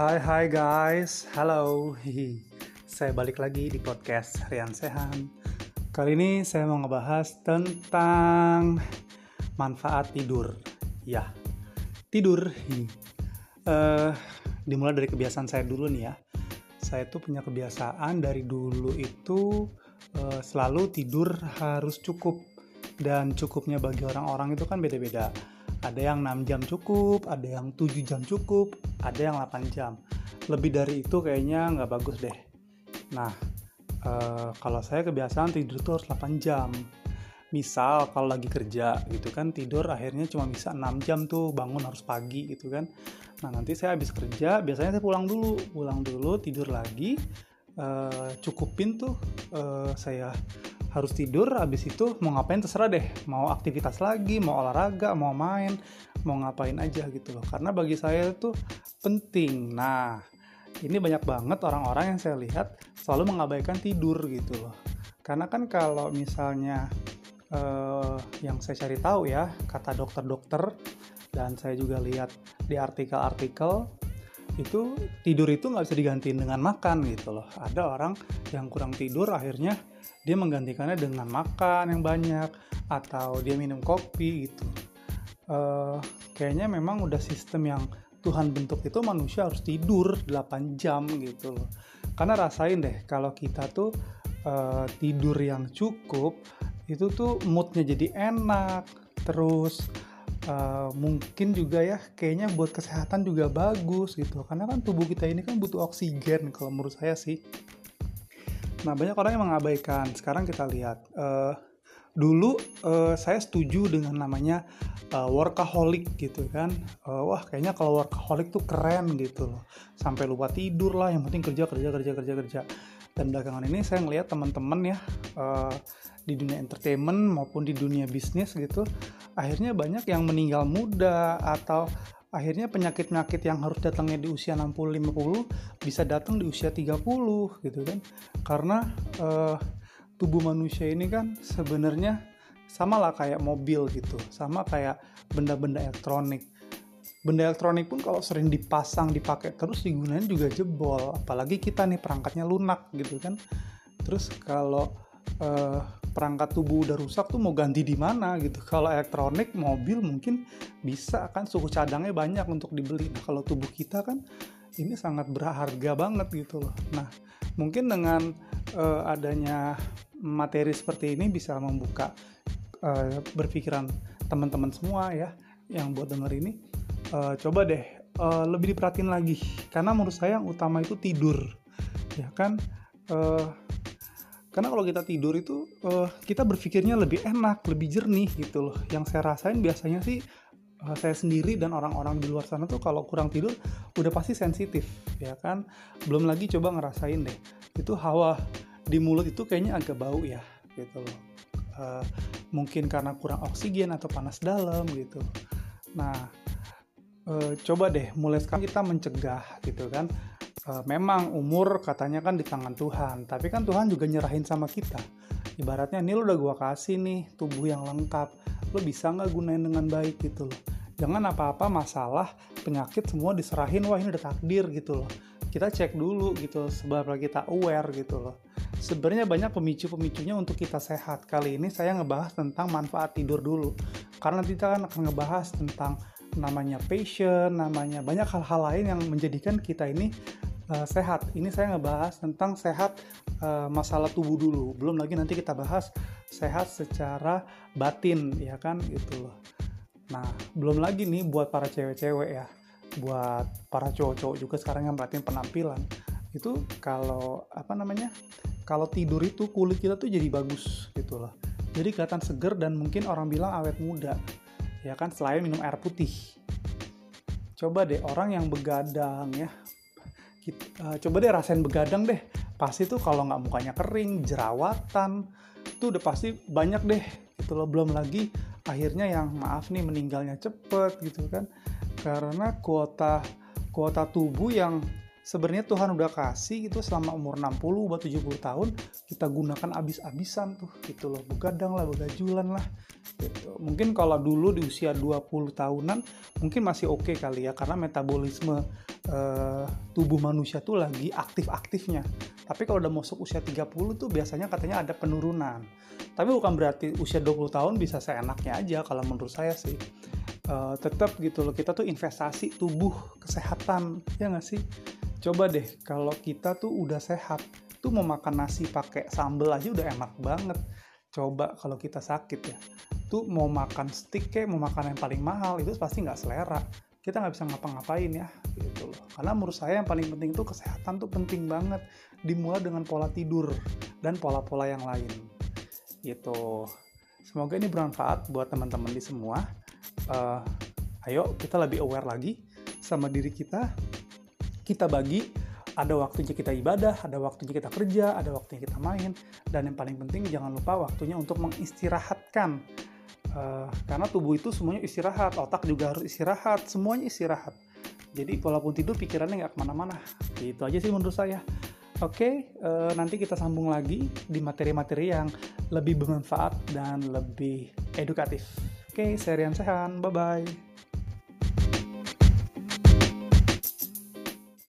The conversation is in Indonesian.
Hai hai guys, halo. Saya balik lagi di podcast Rian Sehan. Kali ini saya mau ngebahas tentang manfaat tidur. Ya, tidur. Eh, dimulai dari kebiasaan saya dulu nih ya. Saya tuh punya kebiasaan dari dulu itu eh, selalu tidur harus cukup dan cukupnya bagi orang-orang itu kan beda-beda ada yang 6 jam cukup, ada yang 7 jam cukup, ada yang 8 jam. Lebih dari itu kayaknya nggak bagus deh. Nah, eh, kalau saya kebiasaan tidur tuh harus 8 jam. Misal kalau lagi kerja gitu kan tidur akhirnya cuma bisa 6 jam tuh bangun harus pagi gitu kan. Nah nanti saya habis kerja biasanya saya pulang dulu, pulang dulu tidur lagi, eh, cukupin tuh eh, saya harus tidur habis itu mau ngapain terserah deh. Mau aktivitas lagi mau olahraga mau main mau ngapain aja gitu loh. Karena bagi saya itu penting. Nah ini banyak banget orang-orang yang saya lihat selalu mengabaikan tidur gitu loh. Karena kan kalau misalnya eh, yang saya cari tahu ya kata dokter-dokter dan saya juga lihat di artikel-artikel itu tidur itu nggak bisa digantiin dengan makan gitu loh. Ada orang yang kurang tidur akhirnya dia menggantikannya dengan makan yang banyak atau dia minum kopi gitu. Eh, kayaknya memang udah sistem yang Tuhan bentuk itu manusia harus tidur 8 jam gitu loh. Karena rasain deh kalau kita tuh eh, tidur yang cukup itu tuh moodnya jadi enak terus eh, mungkin juga ya kayaknya buat kesehatan juga bagus gitu karena kan tubuh kita ini kan butuh oksigen kalau menurut saya sih Nah, banyak orang yang mengabaikan. Sekarang kita lihat. eh, dulu eh, saya setuju dengan namanya eh, workaholic gitu kan. Eh, wah, kayaknya kalau workaholic tuh keren gitu loh. Sampai lupa tidur lah, yang penting kerja kerja kerja kerja kerja. Dan belakangan ini saya ngelihat teman-teman ya eh, di dunia entertainment maupun di dunia bisnis gitu, akhirnya banyak yang meninggal muda atau akhirnya penyakit-penyakit yang harus datangnya di usia 60-50 bisa datang di usia 30 gitu kan. Karena eh, tubuh manusia ini kan sebenarnya sama lah kayak mobil gitu sama kayak benda-benda elektronik benda elektronik pun kalau sering dipasang dipakai terus digunain juga jebol. Apalagi kita nih perangkatnya lunak gitu kan. Terus kalau eh, perangkat tubuh udah rusak tuh mau ganti di mana gitu. Kalau elektronik mobil mungkin bisa kan suku cadangnya banyak untuk dibeli. Nah kalau tubuh kita kan ini sangat berharga banget gitu loh. Nah mungkin dengan eh, adanya materi seperti ini bisa membuka eh, berpikiran teman-teman semua ya yang buat denger ini Eh, coba deh eh, lebih diperhatiin lagi karena menurut saya yang utama itu tidur ya kan Eh, karena kalau kita tidur itu eh, kita berpikirnya lebih enak, lebih jernih gitu loh. Yang saya rasain biasanya sih eh, saya sendiri dan orang-orang di luar sana tuh kalau kurang tidur udah pasti sensitif ya kan. Belum lagi coba ngerasain deh. Itu hawa di mulut itu kayaknya agak bau ya gitu loh. Eh, mungkin karena kurang oksigen atau panas dalam gitu. Nah, eh, coba deh mulai sekarang kita mencegah gitu kan Eh, memang umur katanya kan di tangan Tuhan, tapi kan Tuhan juga nyerahin sama kita. Ibaratnya ini lo udah gua kasih nih tubuh yang lengkap, lo bisa nggak gunain dengan baik gitu loh. Jangan apa-apa masalah penyakit semua diserahin, wah ini udah takdir gitu loh. Kita cek dulu gitu, sebab kita aware gitu loh. Sebenarnya banyak pemicu-pemicunya untuk kita sehat. Kali ini saya ngebahas tentang manfaat tidur dulu. Karena kita kan akan ngebahas tentang namanya passion, namanya banyak hal-hal lain yang menjadikan kita ini uh, sehat. Ini saya ngebahas tentang sehat uh, masalah tubuh dulu. Belum lagi nanti kita bahas sehat secara batin, ya kan gitu loh. Nah, belum lagi nih buat para cewek-cewek ya, buat para cowok-cowok juga sekarang yang perhatiin penampilan. Itu kalau apa namanya? Kalau tidur itu kulit kita tuh jadi bagus gitu loh. Jadi kelihatan seger dan mungkin orang bilang awet muda. Ya kan selain minum air putih. Coba deh orang yang begadang ya, Kit- eh, coba deh rasain begadang deh. Pasti tuh kalau nggak mukanya kering jerawatan tuh udah pasti banyak deh. Gitu loh belum lagi akhirnya yang maaf nih meninggalnya cepet gitu kan. Karena kuota kuota tubuh yang sebenarnya Tuhan udah kasih gitu selama umur 60 buat 70 tahun kita gunakan abis-abisan tuh gitu loh begadang lah begajulan lah gitu. Mungkin kalau dulu di usia 20 tahunan mungkin masih oke okay kali ya karena metabolisme uh, tubuh manusia tuh lagi aktif-aktifnya. Tapi kalau udah masuk usia 30 tuh biasanya katanya ada penurunan. Tapi bukan berarti usia 20 tahun bisa seenaknya aja kalau menurut saya sih. Uh, tetap gitu loh kita tuh investasi tubuh kesehatan ya nggak sih coba deh kalau kita tuh udah sehat tuh mau makan nasi pakai sambel aja udah enak banget. Coba kalau kita sakit ya tuh mau makan stick kayak mau makan yang paling mahal itu pasti nggak selera. Kita nggak bisa ngapa-ngapain ya gitu loh. Karena menurut saya yang paling penting itu kesehatan tuh penting banget dimulai dengan pola tidur dan pola-pola yang lain gitu. Semoga ini bermanfaat buat teman-teman di semua. Uh, ayo kita lebih aware lagi sama diri kita kita bagi ada waktunya kita ibadah, ada waktunya kita kerja, ada waktunya kita main, dan yang paling penting jangan lupa waktunya untuk mengistirahatkan Uh, karena tubuh itu semuanya istirahat, otak juga harus istirahat, semuanya istirahat. Jadi walaupun tidur pikirannya nggak ke mana-mana. Itu aja sih menurut saya. Oke, okay, uh, eh, nanti kita sambung lagi di materi-materi yang lebih bermanfaat dan lebih edukatif. Oke, okay, serian sehan, bye-bye.